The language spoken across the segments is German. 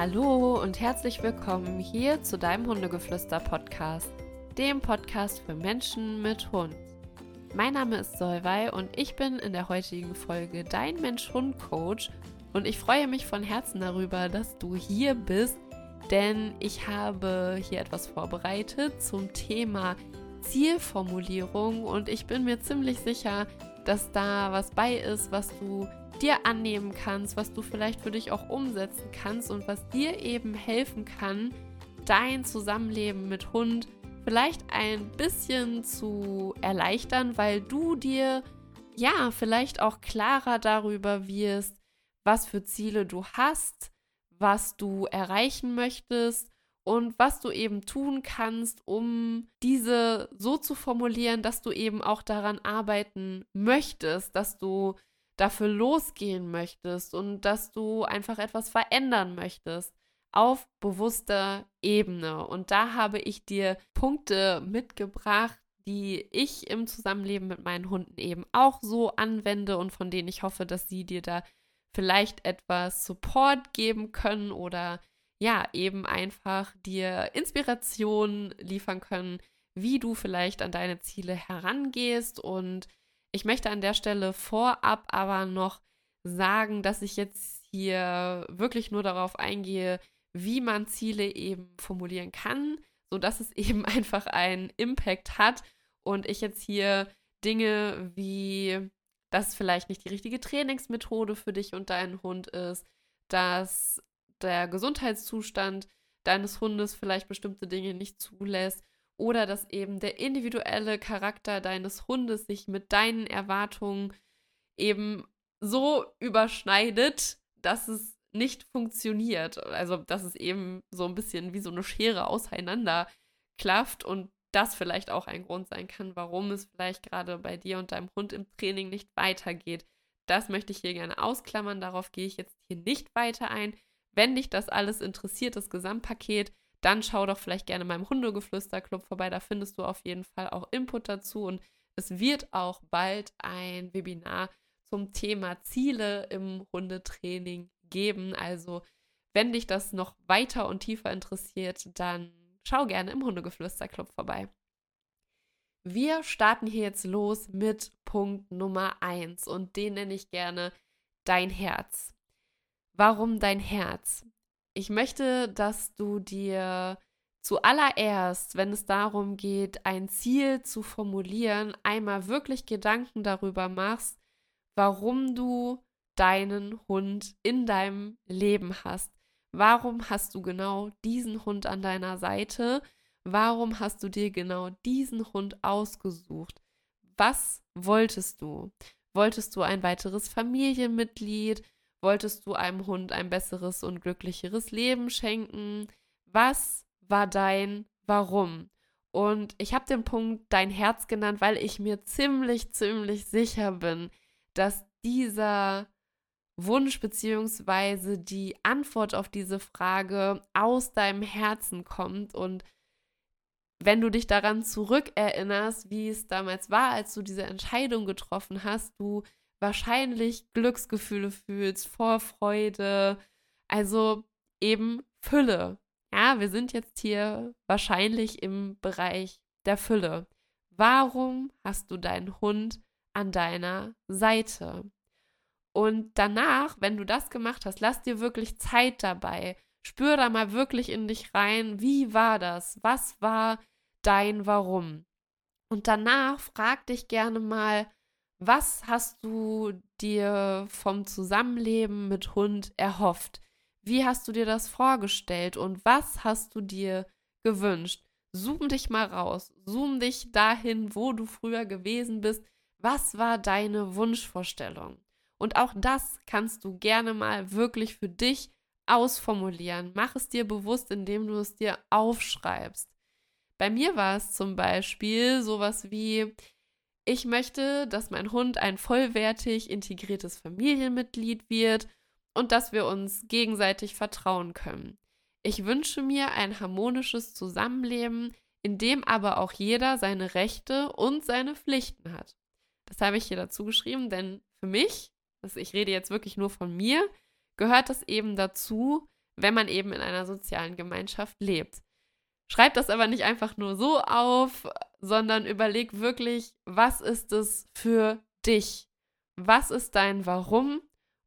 Hallo und herzlich willkommen hier zu deinem Hundegeflüster-Podcast, dem Podcast für Menschen mit Hund. Mein Name ist Solvay und ich bin in der heutigen Folge dein Mensch-Hund-Coach und ich freue mich von Herzen darüber, dass du hier bist, denn ich habe hier etwas vorbereitet zum Thema Zielformulierung und ich bin mir ziemlich sicher, dass da was bei ist, was du dir annehmen kannst, was du vielleicht für dich auch umsetzen kannst und was dir eben helfen kann, dein Zusammenleben mit Hund vielleicht ein bisschen zu erleichtern, weil du dir ja vielleicht auch klarer darüber wirst, was für Ziele du hast, was du erreichen möchtest und was du eben tun kannst, um diese so zu formulieren, dass du eben auch daran arbeiten möchtest, dass du dafür losgehen möchtest und dass du einfach etwas verändern möchtest auf bewusster Ebene. Und da habe ich dir Punkte mitgebracht, die ich im Zusammenleben mit meinen Hunden eben auch so anwende und von denen ich hoffe, dass sie dir da vielleicht etwas Support geben können oder ja, eben einfach dir Inspiration liefern können, wie du vielleicht an deine Ziele herangehst und ich möchte an der Stelle vorab aber noch sagen, dass ich jetzt hier wirklich nur darauf eingehe, wie man Ziele eben formulieren kann, sodass es eben einfach einen Impact hat und ich jetzt hier Dinge wie, dass vielleicht nicht die richtige Trainingsmethode für dich und deinen Hund ist, dass der Gesundheitszustand deines Hundes vielleicht bestimmte Dinge nicht zulässt oder dass eben der individuelle Charakter deines Hundes sich mit deinen Erwartungen eben so überschneidet, dass es nicht funktioniert. Also, dass es eben so ein bisschen wie so eine Schere auseinander klafft und das vielleicht auch ein Grund sein kann, warum es vielleicht gerade bei dir und deinem Hund im Training nicht weitergeht. Das möchte ich hier gerne ausklammern, darauf gehe ich jetzt hier nicht weiter ein. Wenn dich das alles interessiert, das Gesamtpaket, dann schau doch vielleicht gerne meinem Hundegeflüster-Club vorbei. Da findest du auf jeden Fall auch Input dazu. Und es wird auch bald ein Webinar zum Thema Ziele im Hundetraining geben. Also, wenn dich das noch weiter und tiefer interessiert, dann schau gerne im Hundegeflüster-Club vorbei. Wir starten hier jetzt los mit Punkt Nummer 1 und den nenne ich gerne dein Herz. Warum dein Herz? Ich möchte, dass du dir zuallererst, wenn es darum geht, ein Ziel zu formulieren, einmal wirklich Gedanken darüber machst, warum du deinen Hund in deinem Leben hast. Warum hast du genau diesen Hund an deiner Seite? Warum hast du dir genau diesen Hund ausgesucht? Was wolltest du? Wolltest du ein weiteres Familienmitglied? Wolltest du einem Hund ein besseres und glücklicheres Leben schenken? Was war dein Warum? Und ich habe den Punkt dein Herz genannt, weil ich mir ziemlich, ziemlich sicher bin, dass dieser Wunsch bzw. die Antwort auf diese Frage aus deinem Herzen kommt. Und wenn du dich daran zurückerinnerst, wie es damals war, als du diese Entscheidung getroffen hast, du wahrscheinlich Glücksgefühle fühlst, Vorfreude, also eben Fülle. Ja, wir sind jetzt hier wahrscheinlich im Bereich der Fülle. Warum hast du deinen Hund an deiner Seite? Und danach, wenn du das gemacht hast, lass dir wirklich Zeit dabei. Spür da mal wirklich in dich rein, wie war das? Was war dein Warum? Und danach frag dich gerne mal, was hast du dir vom Zusammenleben mit Hund erhofft? Wie hast du dir das vorgestellt und was hast du dir gewünscht? Zoom dich mal raus, zoom dich dahin, wo du früher gewesen bist. Was war deine Wunschvorstellung? Und auch das kannst du gerne mal wirklich für dich ausformulieren. Mach es dir bewusst, indem du es dir aufschreibst. Bei mir war es zum Beispiel sowas wie, ich möchte, dass mein Hund ein vollwertig integriertes Familienmitglied wird und dass wir uns gegenseitig vertrauen können. Ich wünsche mir ein harmonisches Zusammenleben, in dem aber auch jeder seine Rechte und seine Pflichten hat. Das habe ich hier dazu geschrieben, denn für mich, also ich rede jetzt wirklich nur von mir, gehört das eben dazu, wenn man eben in einer sozialen Gemeinschaft lebt. Schreib das aber nicht einfach nur so auf, sondern überleg wirklich, was ist es für dich? Was ist dein Warum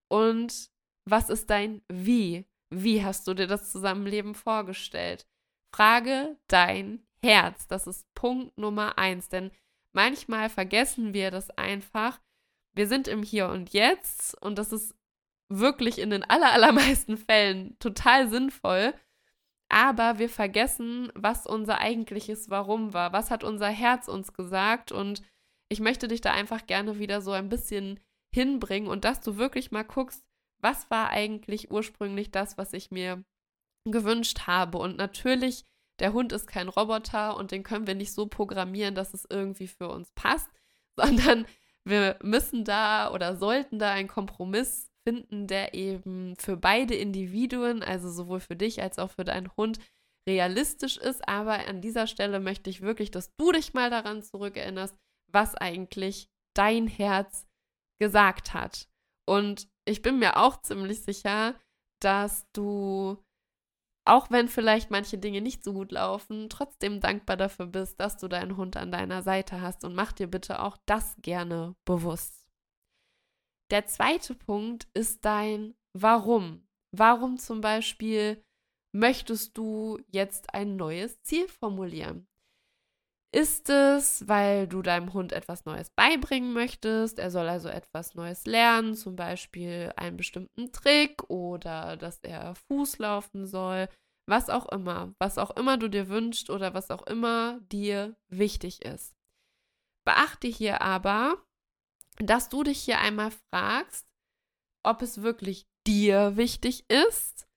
und was ist dein Wie? Wie hast du dir das Zusammenleben vorgestellt? Frage dein Herz. Das ist Punkt Nummer eins. Denn manchmal vergessen wir das einfach. Wir sind im Hier und Jetzt und das ist wirklich in den allermeisten Fällen total sinnvoll. Aber wir vergessen, was unser eigentliches Warum war. Was hat unser Herz uns gesagt? Und ich möchte dich da einfach gerne wieder so ein bisschen hinbringen und dass du wirklich mal guckst, was war eigentlich ursprünglich das, was ich mir gewünscht habe. Und natürlich, der Hund ist kein Roboter und den können wir nicht so programmieren, dass es irgendwie für uns passt, sondern wir müssen da oder sollten da einen Kompromiss finden, der eben für beide Individuen, also sowohl für dich als auch für deinen Hund, realistisch ist. Aber an dieser Stelle möchte ich wirklich, dass du dich mal daran zurückerinnerst, was eigentlich dein Herz gesagt hat. Und ich bin mir auch ziemlich sicher, dass du, auch wenn vielleicht manche Dinge nicht so gut laufen, trotzdem dankbar dafür bist, dass du deinen Hund an deiner Seite hast und mach dir bitte auch das gerne bewusst. Der zweite Punkt ist dein Warum. Warum zum Beispiel möchtest du jetzt ein neues Ziel formulieren? Ist es, weil du deinem Hund etwas Neues beibringen möchtest? Er soll also etwas Neues lernen, zum Beispiel einen bestimmten Trick oder dass er Fuß laufen soll, was auch immer, was auch immer du dir wünschst oder was auch immer dir wichtig ist. Beachte hier aber, dass du dich hier einmal fragst, ob es wirklich dir wichtig ist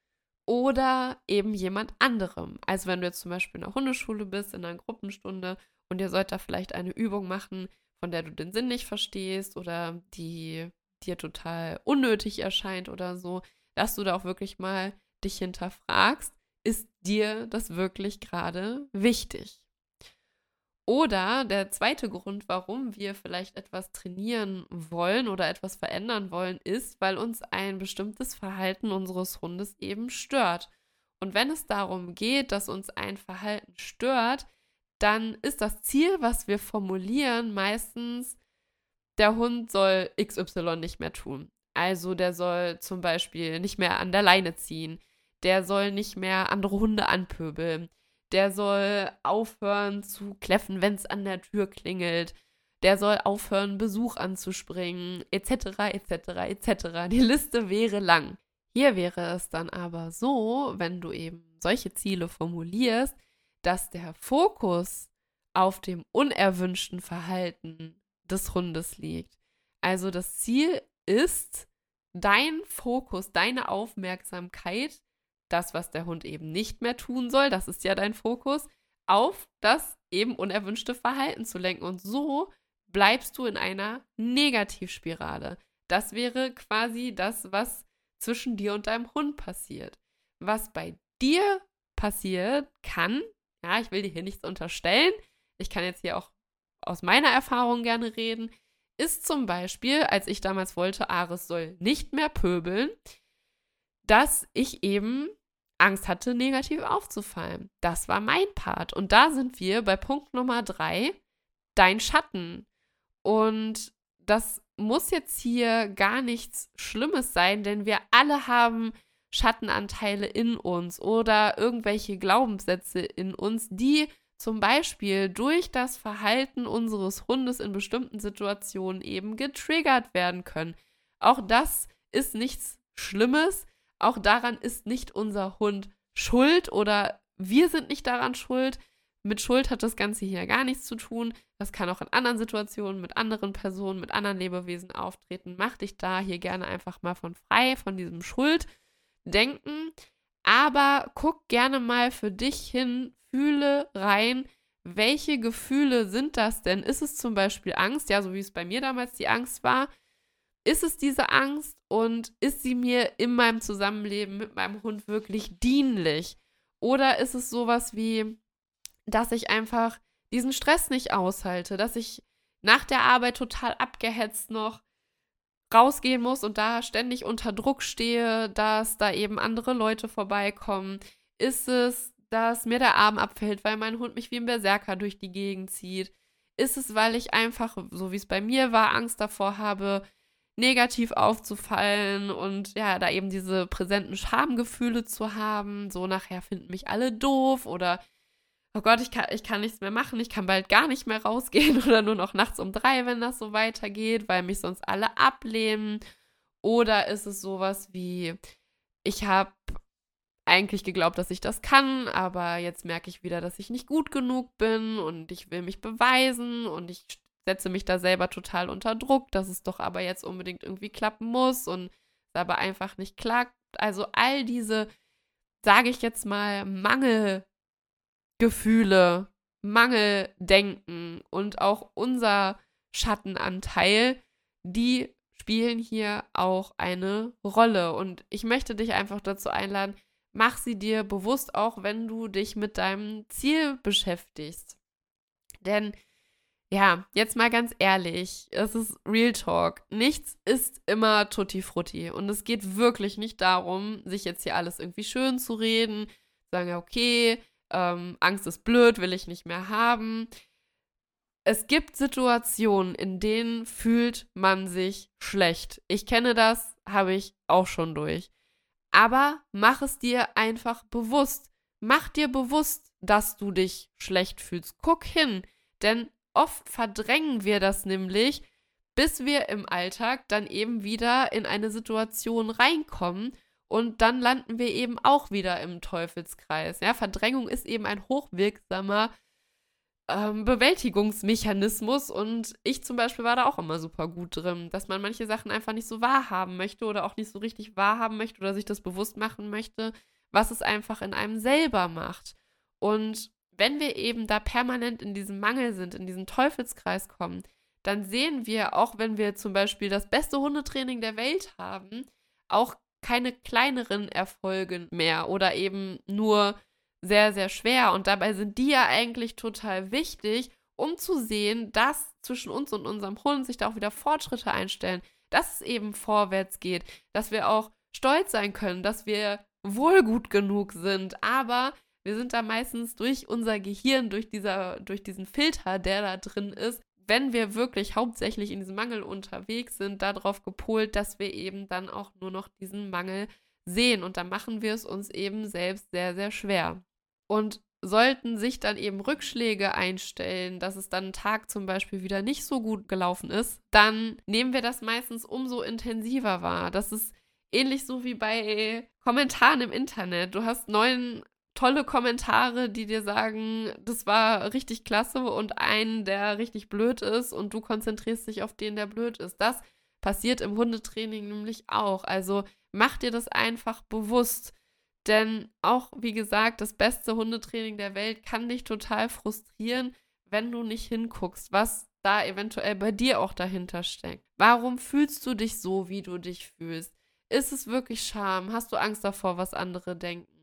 oder eben jemand anderem. Also wenn du jetzt zum Beispiel in der Hundeschule bist, in einer Gruppenstunde und ihr sollt da vielleicht eine Übung machen, von der du den Sinn nicht verstehst oder die dir total unnötig erscheint oder so, dass du da auch wirklich mal dich hinterfragst, ist dir das wirklich gerade wichtig? Oder der zweite Grund, warum wir vielleicht etwas trainieren wollen oder etwas verändern wollen, ist, weil uns ein bestimmtes Verhalten unseres Hundes eben stört. Und wenn es darum geht, dass uns ein Verhalten stört, dann ist das Ziel, was wir formulieren, meistens, der Hund soll XY nicht mehr tun. Also der soll zum Beispiel nicht mehr an der Leine ziehen, der soll nicht mehr andere Hunde anpöbeln, der soll aufhören zu kläffen, wenn es an der Tür klingelt. Der soll aufhören, Besuch anzuspringen, etc., etc., etc. Die Liste wäre lang. Hier wäre es dann aber so, wenn du eben solche Ziele formulierst, dass der Fokus auf dem unerwünschten Verhalten des Hundes liegt. Also das Ziel ist, dein Fokus, deine Aufmerksamkeit das, was der Hund eben nicht mehr tun soll, das ist ja dein Fokus, auf das eben unerwünschte Verhalten zu lenken. Und so bleibst du in einer Negativspirale. Das wäre quasi das, was zwischen dir und deinem Hund passiert. Was bei dir passiert kann, ja, ich will dir hier nichts unterstellen, ich kann jetzt hier auch aus meiner Erfahrung gerne reden, ist zum Beispiel, als ich damals wollte, Ares soll nicht mehr pöbeln, dass ich eben Angst hatte, negativ aufzufallen. Das war mein Part. Und da sind wir bei Punkt Nummer drei, dein Schatten. Und das muss jetzt hier gar nichts Schlimmes sein, denn wir alle haben Schattenanteile in uns oder irgendwelche Glaubenssätze in uns, die zum Beispiel durch das Verhalten unseres Hundes in bestimmten Situationen eben getriggert werden können. Auch das ist nichts Schlimmes. Auch daran ist nicht unser Hund schuld oder wir sind nicht daran schuld. Mit Schuld hat das Ganze hier gar nichts zu tun. Das kann auch in anderen Situationen, mit anderen Personen, mit anderen Lebewesen auftreten. Mach dich da hier gerne einfach mal von frei, von diesem Schulddenken. Aber guck gerne mal für dich hin, fühle rein, welche Gefühle sind das denn? Ist es zum Beispiel Angst, ja, so wie es bei mir damals die Angst war? ist es diese Angst und ist sie mir in meinem Zusammenleben mit meinem Hund wirklich dienlich? Oder ist es sowas wie, dass ich einfach diesen Stress nicht aushalte, dass ich nach der Arbeit total abgehetzt noch rausgehen muss und da ständig unter Druck stehe, dass da eben andere Leute vorbeikommen? Ist es, dass mir der Arm abfällt, weil mein Hund mich wie ein Berserker durch die Gegend zieht? Ist es, weil ich einfach, so wie es bei mir war, Angst davor habe, negativ aufzufallen und ja, da eben diese präsenten Schamgefühle zu haben, so nachher finden mich alle doof oder oh Gott, ich kann, ich kann nichts mehr machen, ich kann bald gar nicht mehr rausgehen oder nur noch nachts um drei, wenn das so weitergeht, weil mich sonst alle ablehnen. Oder ist es sowas wie, ich habe eigentlich geglaubt, dass ich das kann, aber jetzt merke ich wieder, dass ich nicht gut genug bin und ich will mich beweisen und ich setze mich da selber total unter Druck, dass es doch aber jetzt unbedingt irgendwie klappen muss und es aber einfach nicht klappt. Also all diese, sage ich jetzt mal, Mangelgefühle, Mangeldenken und auch unser Schattenanteil, die spielen hier auch eine Rolle. Und ich möchte dich einfach dazu einladen, mach sie dir bewusst, auch wenn du dich mit deinem Ziel beschäftigst. Denn ja, jetzt mal ganz ehrlich, es ist Real Talk. Nichts ist immer tutti frutti. Und es geht wirklich nicht darum, sich jetzt hier alles irgendwie schön zu reden, sagen, okay, ähm, Angst ist blöd, will ich nicht mehr haben. Es gibt Situationen, in denen fühlt man sich schlecht. Ich kenne das, habe ich auch schon durch. Aber mach es dir einfach bewusst. Mach dir bewusst, dass du dich schlecht fühlst. Guck hin, denn oft verdrängen wir das nämlich, bis wir im Alltag dann eben wieder in eine Situation reinkommen und dann landen wir eben auch wieder im Teufelskreis. Ja, Verdrängung ist eben ein hochwirksamer ähm, Bewältigungsmechanismus und ich zum Beispiel war da auch immer super gut drin, dass man manche Sachen einfach nicht so wahrhaben möchte oder auch nicht so richtig wahrhaben möchte oder sich das bewusst machen möchte, was es einfach in einem selber macht. Und wenn wir eben da permanent in diesem Mangel sind, in diesen Teufelskreis kommen, dann sehen wir, auch wenn wir zum Beispiel das beste Hundetraining der Welt haben, auch keine kleineren Erfolge mehr oder eben nur sehr, sehr schwer. Und dabei sind die ja eigentlich total wichtig, um zu sehen, dass zwischen uns und unserem Hund sich da auch wieder Fortschritte einstellen, dass es eben vorwärts geht, dass wir auch stolz sein können, dass wir wohl gut genug sind, aber wir sind da meistens durch unser Gehirn, durch, dieser, durch diesen Filter, der da drin ist, wenn wir wirklich hauptsächlich in diesem Mangel unterwegs sind, darauf gepolt, dass wir eben dann auch nur noch diesen Mangel sehen. Und da machen wir es uns eben selbst sehr, sehr schwer. Und sollten sich dann eben Rückschläge einstellen, dass es dann einen Tag zum Beispiel wieder nicht so gut gelaufen ist, dann nehmen wir das meistens umso intensiver wahr. Das ist ähnlich so wie bei Kommentaren im Internet. Du hast neun tolle Kommentare, die dir sagen, das war richtig klasse und einen, der richtig blöd ist und du konzentrierst dich auf den, der blöd ist. Das passiert im Hundetraining nämlich auch. Also mach dir das einfach bewusst. Denn auch, wie gesagt, das beste Hundetraining der Welt kann dich total frustrieren, wenn du nicht hinguckst, was da eventuell bei dir auch dahinter steckt. Warum fühlst du dich so, wie du dich fühlst? Ist es wirklich Scham? Hast du Angst davor, was andere denken?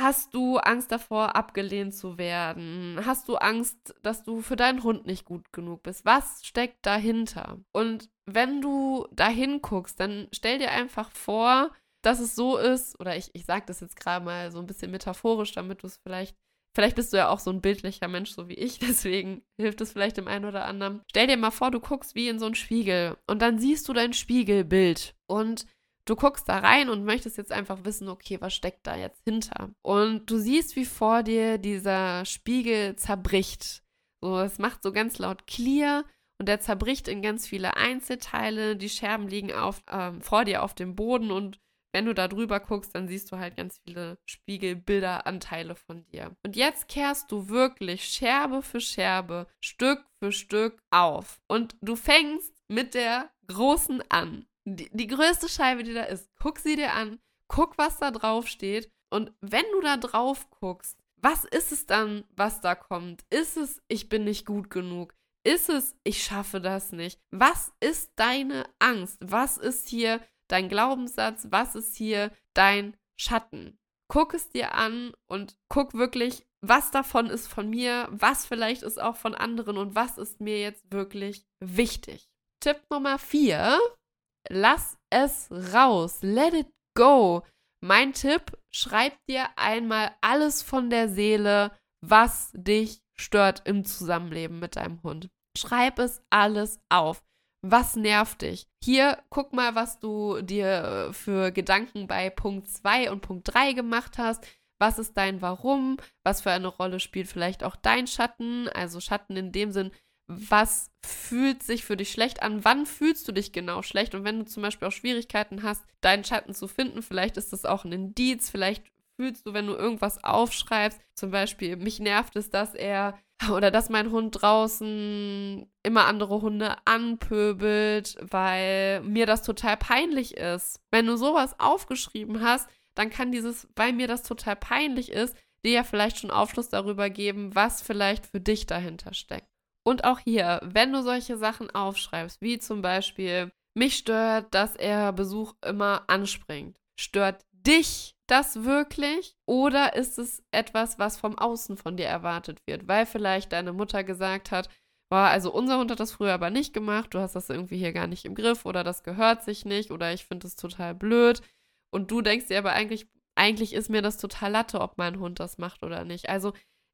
Hast du Angst davor, abgelehnt zu werden? Hast du Angst, dass du für deinen Hund nicht gut genug bist? Was steckt dahinter? Und wenn du da hinguckst, dann stell dir einfach vor, dass es so ist, oder ich, ich sage das jetzt gerade mal so ein bisschen metaphorisch, damit du es vielleicht, vielleicht bist du ja auch so ein bildlicher Mensch, so wie ich, deswegen hilft es vielleicht dem einen oder anderen. Stell dir mal vor, du guckst wie in so einen Spiegel und dann siehst du dein Spiegelbild und du guckst da rein und möchtest jetzt einfach wissen, okay, was steckt da jetzt hinter? Und du siehst, wie vor dir dieser Spiegel zerbricht. So, es macht so ganz laut clear und der zerbricht in ganz viele Einzelteile. Die Scherben liegen auf, ähm, vor dir auf dem Boden und wenn du da drüber guckst, dann siehst du halt ganz viele Spiegelbilderanteile von dir. Und jetzt kehrst du wirklich Scherbe für Scherbe, Stück für Stück auf. Und du fängst mit der großen an. Die, die größte Scheibe, die da ist. Guck sie dir an, guck, was da drauf steht. Und wenn du da drauf guckst, was ist es dann, was da kommt? Ist es, ich bin nicht gut genug? Ist es, ich schaffe das nicht? Was ist deine Angst? Was ist hier dein Glaubenssatz, was ist hier dein Schatten. Guck es dir an und guck wirklich, was davon ist von mir, was vielleicht ist auch von anderen und was ist mir jetzt wirklich wichtig. Tipp Nummer vier, lass es raus. Let it go. Mein Tipp, schreib dir einmal alles von der Seele, was dich stört im Zusammenleben mit deinem Hund. Schreib es alles auf. Was nervt dich? Hier, guck mal, was du dir äh, für Gedanken bei Punkt 2 und Punkt 3 gemacht hast. Was ist dein Warum? Was für eine Rolle spielt vielleicht auch dein Schatten? Also Schatten in dem Sinn, was fühlt sich für dich schlecht an? Wann fühlst du dich genau schlecht? Und wenn du zum Beispiel auch Schwierigkeiten hast, deinen Schatten zu finden, vielleicht ist das auch ein Indiz, vielleicht fühlst du, wenn du irgendwas aufschreibst, zum Beispiel, mich nervt es, dass er oder dass mein Hund draußen immer andere Hunde anpöbelt, weil mir das total peinlich ist. Wenn du sowas aufgeschrieben hast, dann kann dieses, weil mir das total peinlich ist, dir ja vielleicht schon Aufschluss darüber geben, was vielleicht für dich dahinter steckt. Und auch hier, wenn du solche Sachen aufschreibst, wie zum Beispiel, mich stört, dass er Besuch immer anspringt. Stört dich das wirklich? Oder ist es etwas, was vom Außen von dir erwartet wird? Weil vielleicht deine Mutter gesagt hat, boah, also unser Hund hat das früher aber nicht gemacht, du hast das irgendwie hier gar nicht im Griff oder das gehört sich nicht oder ich finde es total blöd. Und du denkst dir aber eigentlich, eigentlich ist mir das total Latte, ob mein Hund das macht oder nicht. Also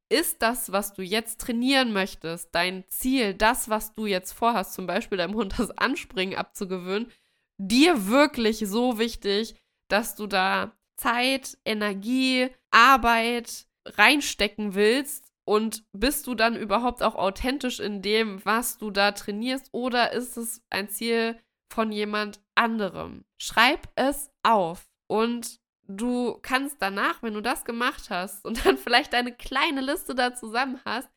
ist das, was du jetzt trainieren möchtest, dein Ziel, das, was du jetzt vorhast, zum Beispiel deinem Hund das Anspringen abzugewöhnen, dir wirklich so wichtig, dass du da Zeit, Energie, Arbeit reinstecken willst und bist du dann überhaupt auch authentisch in dem, was du da trainierst oder ist es ein Ziel von jemand anderem? Schreib es auf und du kannst danach, wenn du das gemacht hast und dann vielleicht eine kleine Liste da zusammen hast,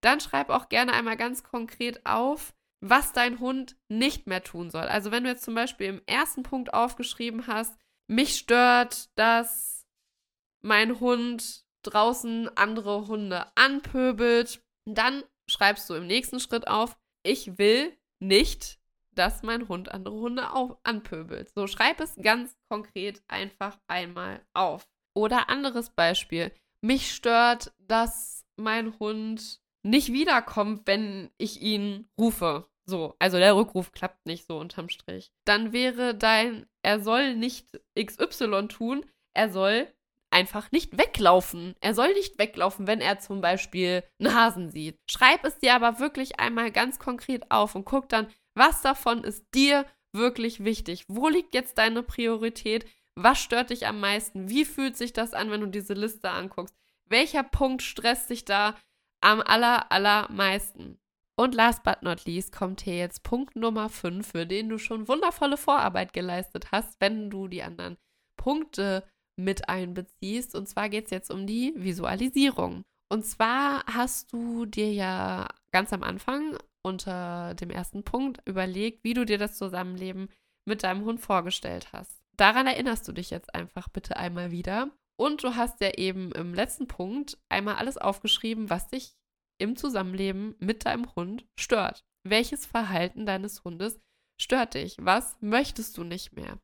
dann schreib auch gerne einmal ganz konkret auf, was dein Hund nicht mehr tun soll. Also wenn du jetzt zum Beispiel im ersten Punkt aufgeschrieben hast, mich stört, dass mein Hund draußen andere Hunde anpöbelt, dann schreibst du im nächsten Schritt auf, ich will nicht, dass mein Hund andere Hunde auch anpöbelt. So, schreib es ganz konkret einfach einmal auf. Oder anderes Beispiel. Mich stört, dass mein Hund nicht wiederkommt, wenn ich ihn rufe. So, also der Rückruf klappt nicht so unterm Strich. Dann wäre dein, er soll nicht XY tun, er soll einfach nicht weglaufen. Er soll nicht weglaufen, wenn er zum Beispiel einen Hasen sieht. Schreib es dir aber wirklich einmal ganz konkret auf und guck dann, was davon ist dir wirklich wichtig? Wo liegt jetzt deine Priorität? Was stört dich am meisten? Wie fühlt sich das an, wenn du diese Liste anguckst? Welcher Punkt stresst dich da am aller, allermeisten? Und last but not least kommt hier jetzt Punkt Nummer 5, für den du schon wundervolle Vorarbeit geleistet hast, wenn du die anderen Punkte mit einbeziehst. Und zwar geht es jetzt um die Visualisierung. Und zwar hast du dir ja ganz am Anfang unter dem ersten Punkt überlegt, wie du dir das Zusammenleben mit deinem Hund vorgestellt hast. Daran erinnerst du dich jetzt einfach bitte einmal wieder. Und du hast ja eben im letzten Punkt einmal alles aufgeschrieben, was dich im Zusammenleben mit deinem Hund stört. Welches Verhalten deines Hundes stört dich? Was möchtest du nicht mehr?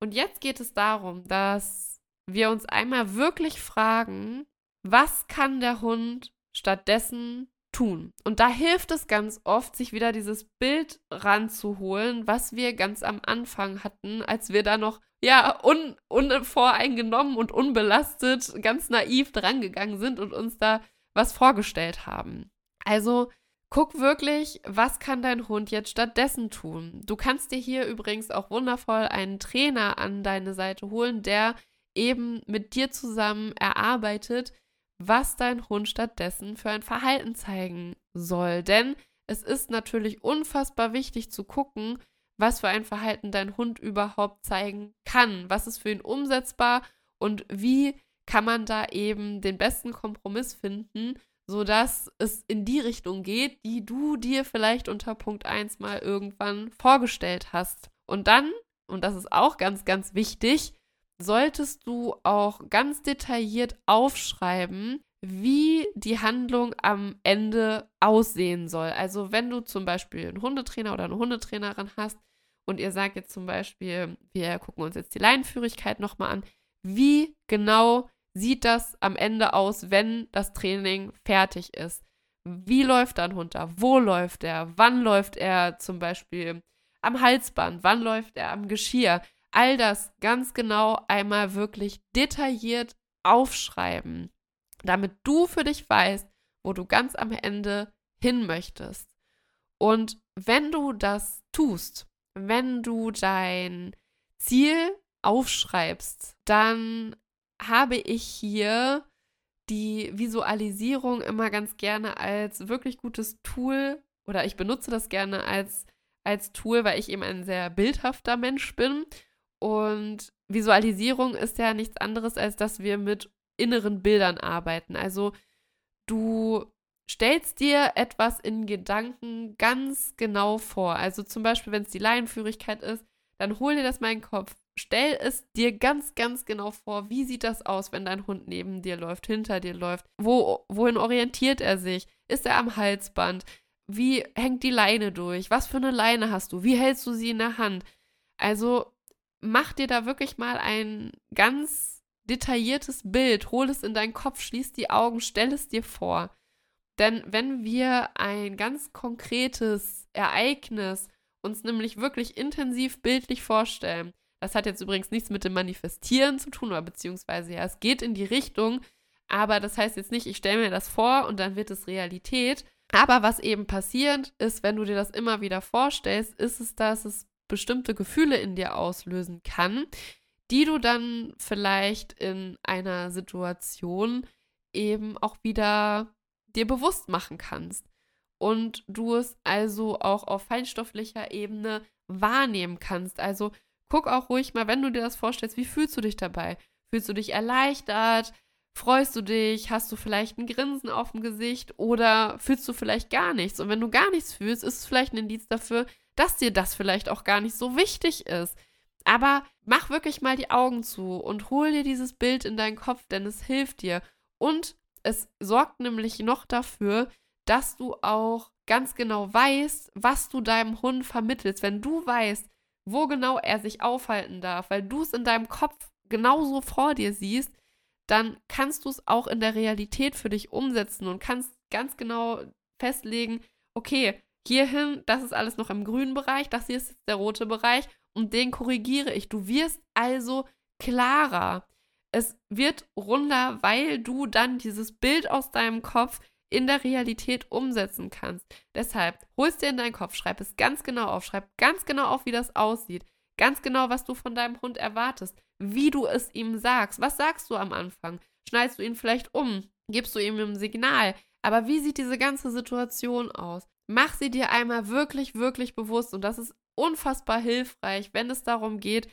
Und jetzt geht es darum, dass wir uns einmal wirklich fragen, was kann der Hund stattdessen tun. Und da hilft es ganz oft, sich wieder dieses Bild ranzuholen, was wir ganz am Anfang hatten, als wir da noch ja un unvoreingenommen und unbelastet, ganz naiv drangegangen sind und uns da was vorgestellt haben. Also guck wirklich, was kann dein Hund jetzt stattdessen tun. Du kannst dir hier übrigens auch wundervoll einen Trainer an deine Seite holen, der eben mit dir zusammen erarbeitet, was dein Hund stattdessen für ein Verhalten zeigen soll. Denn es ist natürlich unfassbar wichtig zu gucken, was für ein Verhalten dein Hund überhaupt zeigen kann. Was ist für ihn umsetzbar und wie kann man da eben den besten Kompromiss finden, sodass es in die Richtung geht, die du dir vielleicht unter Punkt 1 mal irgendwann vorgestellt hast. Und dann, und das ist auch ganz, ganz wichtig, solltest du auch ganz detailliert aufschreiben, wie die Handlung am Ende aussehen soll. Also wenn du zum Beispiel einen Hundetrainer oder eine Hundetrainerin hast und ihr sagt jetzt zum Beispiel, wir gucken uns jetzt die Leinenführigkeit nochmal an, wie genau sieht das am Ende aus, wenn das Training fertig ist? Wie läuft dein Hund? Wo läuft er? Wann läuft er zum Beispiel am Halsband, wann läuft er am Geschirr. All das ganz genau einmal wirklich detailliert aufschreiben, damit du für dich weißt, wo du ganz am Ende hin möchtest. Und wenn du das tust, wenn du dein Ziel aufschreibst, dann habe ich hier die Visualisierung immer ganz gerne als wirklich gutes Tool oder ich benutze das gerne als, als Tool, weil ich eben ein sehr bildhafter Mensch bin. Und Visualisierung ist ja nichts anderes, als dass wir mit inneren Bildern arbeiten. Also du stellst dir etwas in Gedanken ganz genau vor. Also zum Beispiel, wenn es die Laienführigkeit ist, dann hol dir das mal in den Kopf. Stell es dir ganz, ganz genau vor. Wie sieht das aus, wenn dein Hund neben dir läuft, hinter dir läuft? Wo, wohin orientiert er sich? Ist er am Halsband? Wie hängt die Leine durch? Was für eine Leine hast du? Wie hältst du sie in der Hand? Also mach dir da wirklich mal ein ganz detailliertes Bild, hol es in deinen Kopf, schließ die Augen, stell es dir vor. Denn wenn wir ein ganz konkretes Ereignis uns nämlich wirklich intensiv bildlich vorstellen, das hat jetzt übrigens nichts mit dem Manifestieren zu tun, oder beziehungsweise ja, es geht in die Richtung, aber das heißt jetzt nicht, ich stelle mir das vor und dann wird es Realität. Aber was eben passiert ist, wenn du dir das immer wieder vorstellst, ist es, dass es bestimmte Gefühle in dir auslösen kann, die du dann vielleicht in einer Situation eben auch wieder dir bewusst machen kannst und du es also auch auf feinstofflicher Ebene wahrnehmen kannst. Also guck auch ruhig mal, wenn du dir das vorstellst, wie fühlst du dich dabei? Fühlst du dich erleichtert? Freust du dich? Hast du vielleicht ein Grinsen auf dem Gesicht oder fühlst du vielleicht gar nichts? Und wenn du gar nichts fühlst, ist es vielleicht ein Indiz dafür, dass dir das vielleicht auch gar nicht so wichtig ist. Aber mach wirklich mal die Augen zu und hol dir dieses Bild in deinen Kopf, denn es hilft dir. Und es sorgt nämlich noch dafür, dass du auch ganz genau weißt, was du deinem Hund vermittelst. Wenn du weißt, wo genau er sich aufhalten darf, weil du es in deinem Kopf genauso vor dir siehst, dann kannst du es auch in der Realität für dich umsetzen und kannst ganz genau festlegen, okay, hierhin, das ist alles noch im grünen Bereich, das hier ist der rote Bereich und den korrigiere ich. Du wirst also klarer. Es wird runder, weil du dann dieses Bild aus deinem Kopf in der Realität umsetzen kannst. Deshalb holst dir in deinen Kopf, schreib es ganz genau auf, schreib ganz genau auf, wie das aussieht, ganz genau, was du von deinem Hund erwartest, wie du es ihm sagst. Was sagst du am Anfang? Schneidest du ihn vielleicht um? Gibst du ihm ein Signal? Aber wie sieht diese ganze Situation aus? Mach sie dir einmal wirklich, wirklich bewusst und das ist unfassbar hilfreich, wenn es darum geht,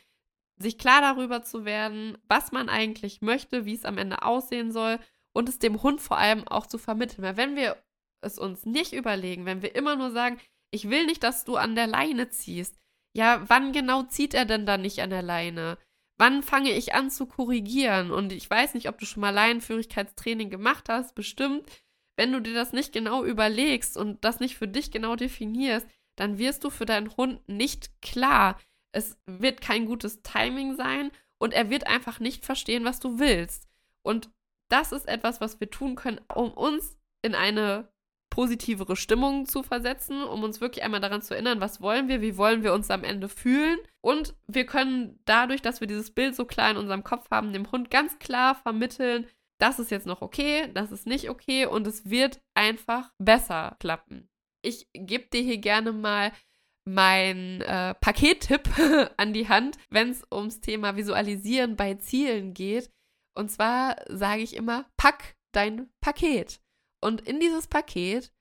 sich klar darüber zu werden, was man eigentlich möchte, wie es am Ende aussehen soll und es dem Hund vor allem auch zu vermitteln. Weil wenn wir es uns nicht überlegen, wenn wir immer nur sagen, ich will nicht, dass du an der Leine ziehst, ja, wann genau zieht er denn dann nicht an der Leine? Wann fange ich an zu korrigieren? Und ich weiß nicht, ob du schon mal Leinenführigkeitstraining gemacht hast, bestimmt. Wenn du dir das nicht genau überlegst und das nicht für dich genau definierst, dann wirst du für deinen Hund nicht klar. Es wird kein gutes Timing sein und er wird einfach nicht verstehen, was du willst. Und das ist etwas, was wir tun können, um uns in eine positivere Stimmung zu versetzen, um uns wirklich einmal daran zu erinnern, was wollen wir, wie wollen wir uns am Ende fühlen. Und wir können dadurch, dass wir dieses Bild so klar in unserem Kopf haben, dem Hund ganz klar vermitteln, das ist jetzt noch okay, das ist nicht okay und es wird einfach besser klappen. Ich gebe dir hier gerne mal mein äh, Pakettipp an die Hand, wenn es ums Thema Visualisieren bei Zielen geht. Und zwar sage ich immer, pack dein Paket. Und in dieses Paket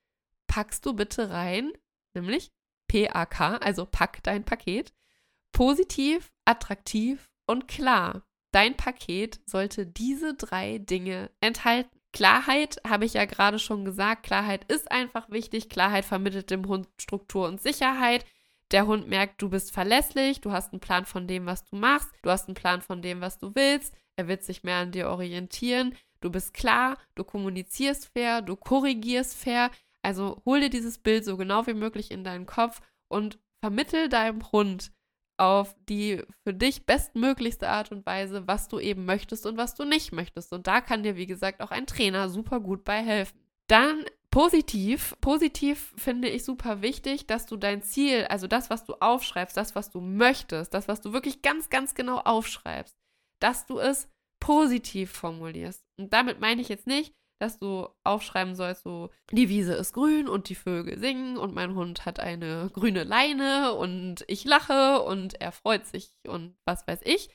packst du bitte rein, nämlich PAK, also pack dein Paket, positiv, attraktiv und klar. Dein Paket sollte diese drei Dinge enthalten. Klarheit habe ich ja gerade schon gesagt. Klarheit ist einfach wichtig. Klarheit vermittelt dem Hund Struktur und Sicherheit. Der Hund merkt, du bist verlässlich, du hast einen Plan von dem, was du machst, du hast einen Plan von dem, was du willst. Er wird sich mehr an dir orientieren. Du bist klar, du kommunizierst fair, du korrigierst fair. Also hol dir dieses Bild so genau wie möglich in deinen Kopf und vermittel deinem Hund auf die für dich bestmöglichste Art und Weise, was du eben möchtest und was du nicht möchtest. Und da kann dir, wie gesagt, auch ein Trainer super gut bei helfen. Dann positiv, positiv finde ich super wichtig, dass du dein Ziel, also das, was du aufschreibst, das, was du möchtest, das, was du wirklich ganz, ganz genau aufschreibst, dass du es positiv formulierst. Und damit meine ich jetzt nicht, dass du aufschreiben sollst, so, die Wiese ist grün und die Vögel singen und mein Hund hat eine grüne Leine und ich lache und er freut sich und was weiß ich.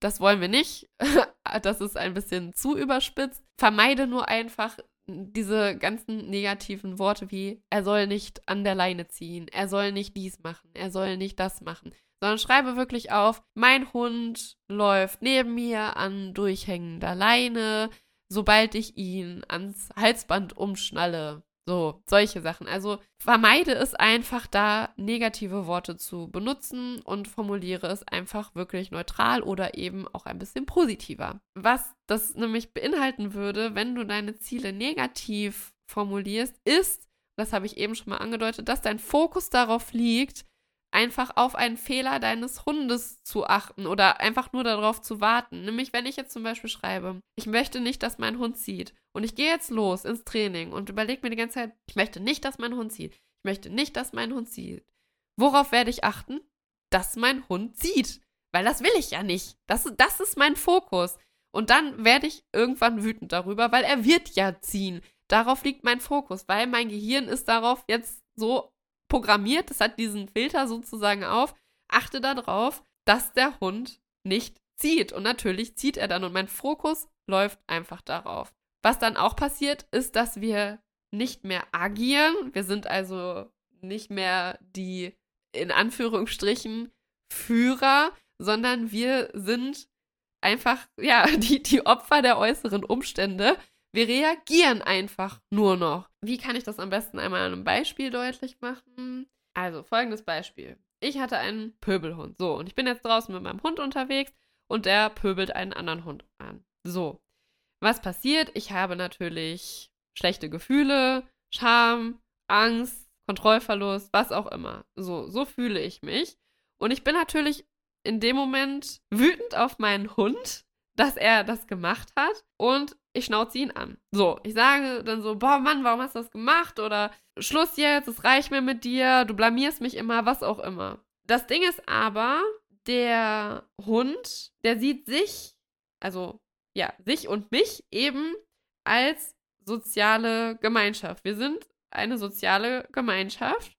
Das wollen wir nicht. das ist ein bisschen zu überspitzt. Vermeide nur einfach diese ganzen negativen Worte wie er soll nicht an der Leine ziehen, er soll nicht dies machen, er soll nicht das machen, sondern schreibe wirklich auf, mein Hund läuft neben mir an durchhängender Leine, sobald ich ihn ans Halsband umschnalle. So, solche Sachen. Also vermeide es einfach, da negative Worte zu benutzen und formuliere es einfach wirklich neutral oder eben auch ein bisschen positiver. Was das nämlich beinhalten würde, wenn du deine Ziele negativ formulierst, ist, das habe ich eben schon mal angedeutet, dass dein Fokus darauf liegt, einfach auf einen Fehler deines Hundes zu achten oder einfach nur darauf zu warten. Nämlich, wenn ich jetzt zum Beispiel schreibe, ich möchte nicht, dass mein Hund zieht und ich gehe jetzt los ins Training und überlege mir die ganze Zeit, ich möchte nicht, dass mein Hund zieht. Ich möchte nicht, dass mein Hund zieht. Worauf werde ich achten? Dass mein Hund zieht. Weil das will ich ja nicht. Das, das ist mein Fokus. Und dann werde ich irgendwann wütend darüber, weil er wird ja ziehen. Darauf liegt mein Fokus, weil mein Gehirn ist darauf jetzt so programmiert, das hat diesen Filter sozusagen auf, achte darauf, dass der Hund nicht zieht. Und natürlich zieht er dann und mein Fokus läuft einfach darauf. Was dann auch passiert, ist, dass wir nicht mehr agieren. Wir sind also nicht mehr die in Anführungsstrichen Führer, sondern wir sind einfach, ja, die, die Opfer der äußeren Umstände. Wir reagieren einfach nur noch. Wie kann ich das am besten einmal an einem Beispiel deutlich machen? Also, folgendes Beispiel. Ich hatte einen Pöbelhund. So, und ich bin jetzt draußen mit meinem Hund unterwegs und der pöbelt einen anderen Hund an. So, was passiert? Ich habe natürlich schlechte Gefühle, Scham, Angst, Kontrollverlust, was auch immer. So, so fühle ich mich. Und ich bin natürlich in dem Moment wütend auf meinen Hund, dass er das gemacht hat. Und ich schnauze ihn an. So, ich sage dann so, boah Mann, warum hast du das gemacht? Oder Schluss jetzt, es reicht mir mit dir, du blamierst mich immer, was auch immer. Das Ding ist aber, der Hund, der sieht sich, also ja, sich und mich eben als soziale Gemeinschaft. Wir sind eine soziale Gemeinschaft,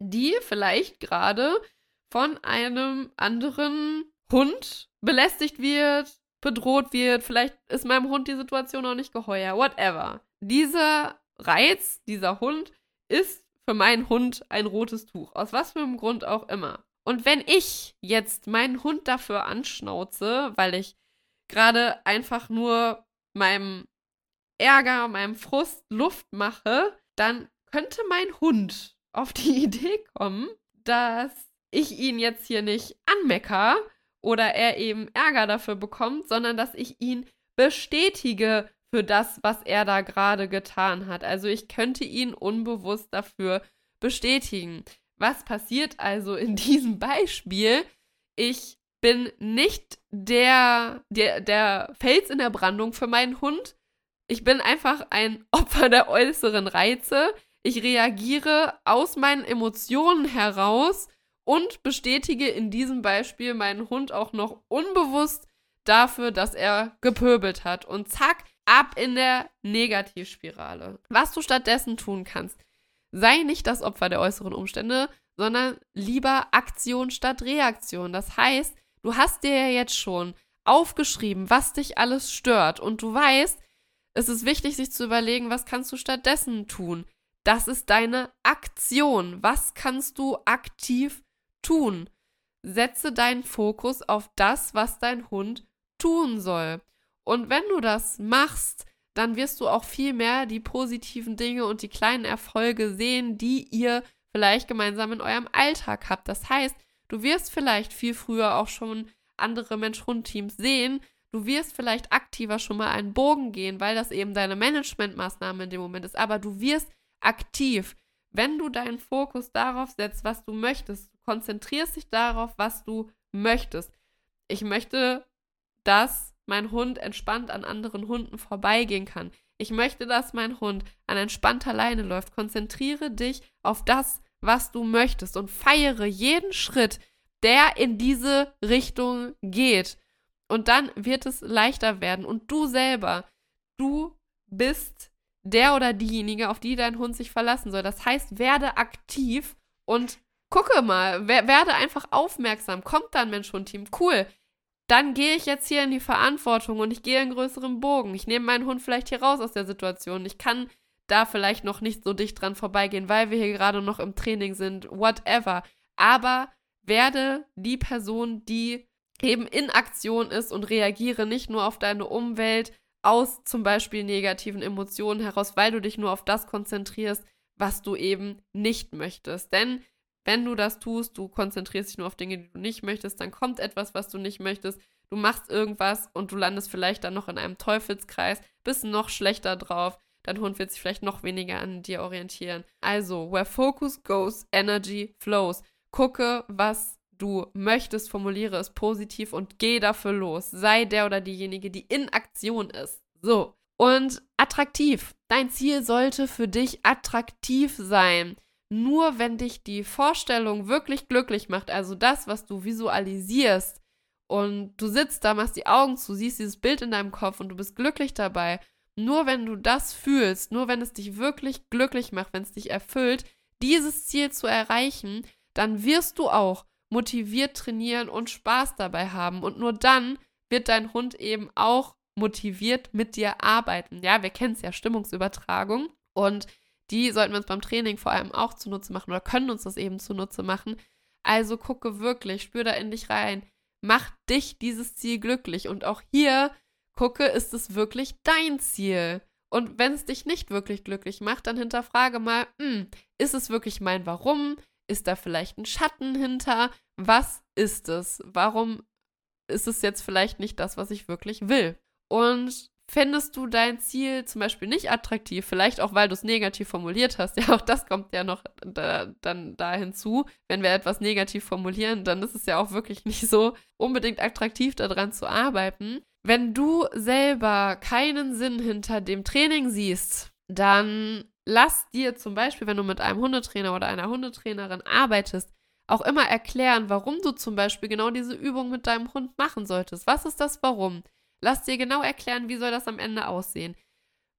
die vielleicht gerade von einem anderen Hund belästigt wird, bedroht wird, vielleicht ist meinem Hund die Situation noch nicht geheuer, whatever. Dieser Reiz, dieser Hund ist für meinen Hund ein rotes Tuch, aus was für einem Grund auch immer. Und wenn ich jetzt meinen Hund dafür anschnauze, weil ich gerade einfach nur meinem Ärger, meinem Frust Luft mache, dann könnte mein Hund auf die Idee kommen, dass ich ihn jetzt hier nicht anmecker, oder er eben Ärger dafür bekommt, sondern dass ich ihn bestätige für das, was er da gerade getan hat. Also ich könnte ihn unbewusst dafür bestätigen. Was passiert also in diesem Beispiel? Ich bin nicht der, der, der Fels in der Brandung für meinen Hund. Ich bin einfach ein Opfer der äußeren Reize. Ich reagiere aus meinen Emotionen heraus und bestätige in diesem Beispiel meinen Hund auch noch unbewusst dafür, dass er gepöbelt hat. Und zack, ab in der Negativspirale. Was du stattdessen tun kannst, sei nicht das Opfer der äußeren Umstände, sondern lieber Aktion statt Reaktion. Das heißt, du hast dir ja jetzt schon aufgeschrieben, was dich alles stört und du weißt, es ist wichtig, sich zu überlegen, was kannst du stattdessen tun. Das ist deine Aktion. Was kannst du aktiv tun. Setze deinen Fokus auf das, was dein Hund tun soll. Und wenn du das machst, dann wirst du auch viel mehr die positiven Dinge und die kleinen Erfolge sehen, die ihr vielleicht gemeinsam in eurem Alltag habt. Das heißt, du wirst vielleicht viel früher auch schon andere Mensch-Hund-Teams sehen. Du wirst vielleicht aktiver schon mal einen Bogen gehen, weil das eben deine Managementmaßnahme in dem Moment ist. Aber du wirst aktiv, wenn du deinen Fokus darauf setzt, was du möchtest konzentrierst dich darauf, was du möchtest. Ich möchte, dass mein Hund entspannt an anderen Hunden vorbeigehen kann. Ich möchte, dass mein Hund an entspannter Leine läuft. Konzentriere dich auf das, was du möchtest und feiere jeden Schritt, der in diese Richtung geht. Und dann wird es leichter werden. Und du selber, du bist der oder diejenige, auf die dein Hund sich verlassen soll. Das heißt, werde aktiv und gucke mal, werde einfach aufmerksam. Kommt da ein Mensch-Hund-Team? Cool. Dann gehe ich jetzt hier in die Verantwortung und ich gehe in größeren Bogen. Ich nehme meinen Hund vielleicht hier raus aus der Situation. Ich kann da vielleicht noch nicht so dicht dran vorbeigehen, weil wir hier gerade noch im Training sind, whatever. Aber werde die Person, die eben in Aktion ist und reagiere nicht nur auf deine Umwelt aus zum Beispiel negativen Emotionen heraus, weil du dich nur auf das konzentrierst, was du eben nicht möchtest. Denn wenn du das tust, du konzentrierst dich nur auf Dinge, die du nicht möchtest, dann kommt etwas, was du nicht möchtest. Du machst irgendwas und du landest vielleicht dann noch in einem Teufelskreis, bist noch schlechter drauf. Dein Hund wird sich vielleicht noch weniger an dir orientieren. Also, where focus goes, energy flows. Gucke, was du möchtest, formuliere es positiv und geh dafür los. Sei der oder diejenige, die in Aktion ist. So. Und attraktiv. Dein Ziel sollte für dich attraktiv sein. Nur wenn dich die Vorstellung wirklich glücklich macht, also das, was du visualisierst, und du sitzt da, machst die Augen zu, siehst dieses Bild in deinem Kopf und du bist glücklich dabei. Nur wenn du das fühlst, nur wenn es dich wirklich glücklich macht, wenn es dich erfüllt, dieses Ziel zu erreichen, dann wirst du auch motiviert trainieren und Spaß dabei haben. Und nur dann wird dein Hund eben auch motiviert mit dir arbeiten. Ja, wir kennen es ja, Stimmungsübertragung. Und die sollten wir uns beim Training vor allem auch zunutze machen oder können uns das eben zunutze machen. Also gucke wirklich, spür da in dich rein. Mach dich dieses Ziel glücklich. Und auch hier gucke, ist es wirklich dein Ziel? Und wenn es dich nicht wirklich glücklich macht, dann hinterfrage mal, hm, ist es wirklich mein Warum? Ist da vielleicht ein Schatten hinter? Was ist es? Warum ist es jetzt vielleicht nicht das, was ich wirklich will? Und findest du dein Ziel zum Beispiel nicht attraktiv, vielleicht auch, weil du es negativ formuliert hast, ja, auch das kommt ja noch da, dann da hinzu. Wenn wir etwas negativ formulieren, dann ist es ja auch wirklich nicht so unbedingt attraktiv, daran zu arbeiten. Wenn du selber keinen Sinn hinter dem Training siehst, dann lass dir zum Beispiel, wenn du mit einem Hundetrainer oder einer Hundetrainerin arbeitest, auch immer erklären, warum du zum Beispiel genau diese Übung mit deinem Hund machen solltest. Was ist das Warum? Lass dir genau erklären, wie soll das am Ende aussehen.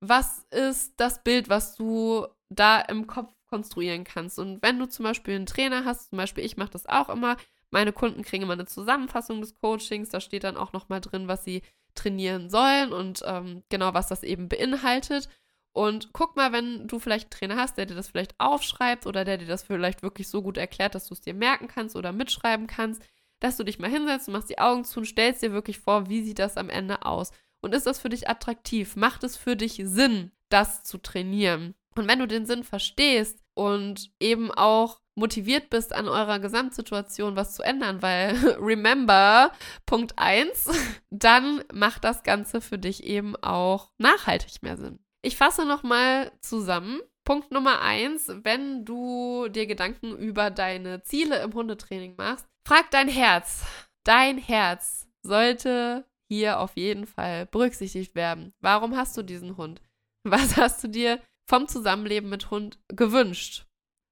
Was ist das Bild, was du da im Kopf konstruieren kannst? Und wenn du zum Beispiel einen Trainer hast, zum Beispiel ich mache das auch immer, meine Kunden kriegen immer eine Zusammenfassung des Coachings, da steht dann auch nochmal drin, was sie trainieren sollen und ähm, genau, was das eben beinhaltet. Und guck mal, wenn du vielleicht einen Trainer hast, der dir das vielleicht aufschreibt oder der dir das vielleicht wirklich so gut erklärt, dass du es dir merken kannst oder mitschreiben kannst, dass du dich mal hinsetzt und machst die Augen zu und stellst dir wirklich vor, wie sieht das am Ende aus? Und ist das für dich attraktiv? Macht es für dich Sinn, das zu trainieren? Und wenn du den Sinn verstehst und eben auch motiviert bist, an eurer Gesamtsituation was zu ändern, weil remember, Punkt 1, dann macht das Ganze für dich eben auch nachhaltig mehr Sinn. Ich fasse nochmal zusammen. Punkt Nummer eins, wenn du dir Gedanken über deine Ziele im Hundetraining machst, frag dein Herz. Dein Herz sollte hier auf jeden Fall berücksichtigt werden. Warum hast du diesen Hund? Was hast du dir vom Zusammenleben mit Hund gewünscht?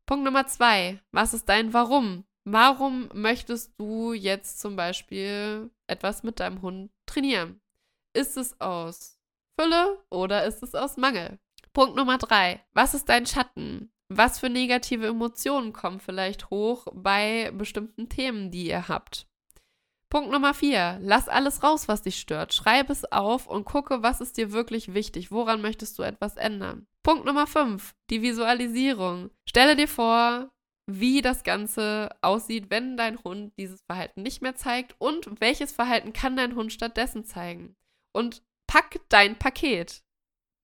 Punkt Nummer zwei, was ist dein Warum? Warum möchtest du jetzt zum Beispiel etwas mit deinem Hund trainieren? Ist es aus Fülle oder ist es aus Mangel? Punkt Nummer drei. Was ist dein Schatten? Was für negative Emotionen kommen vielleicht hoch bei bestimmten Themen, die ihr habt? Punkt Nummer vier. Lass alles raus, was dich stört. Schreib es auf und gucke, was ist dir wirklich wichtig. Woran möchtest du etwas ändern? Punkt Nummer fünf. Die Visualisierung. Stelle dir vor, wie das Ganze aussieht, wenn dein Hund dieses Verhalten nicht mehr zeigt und welches Verhalten kann dein Hund stattdessen zeigen. Und Pack dein Paket.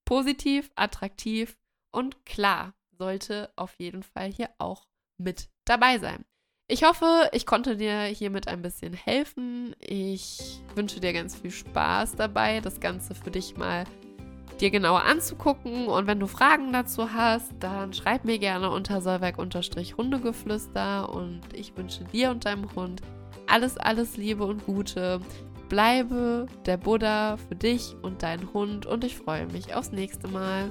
Positiv, attraktiv und klar sollte auf jeden Fall hier auch mit dabei sein. Ich hoffe, ich konnte dir hiermit ein bisschen helfen. Ich wünsche dir ganz viel Spaß dabei, das Ganze für dich mal dir genauer anzugucken. Und wenn du Fragen dazu hast, dann schreib mir gerne unter Sollwerk-Hundegeflüster. Und ich wünsche dir und deinem Hund alles, alles Liebe und Gute. Bleibe der Buddha für dich und deinen Hund und ich freue mich aufs nächste Mal.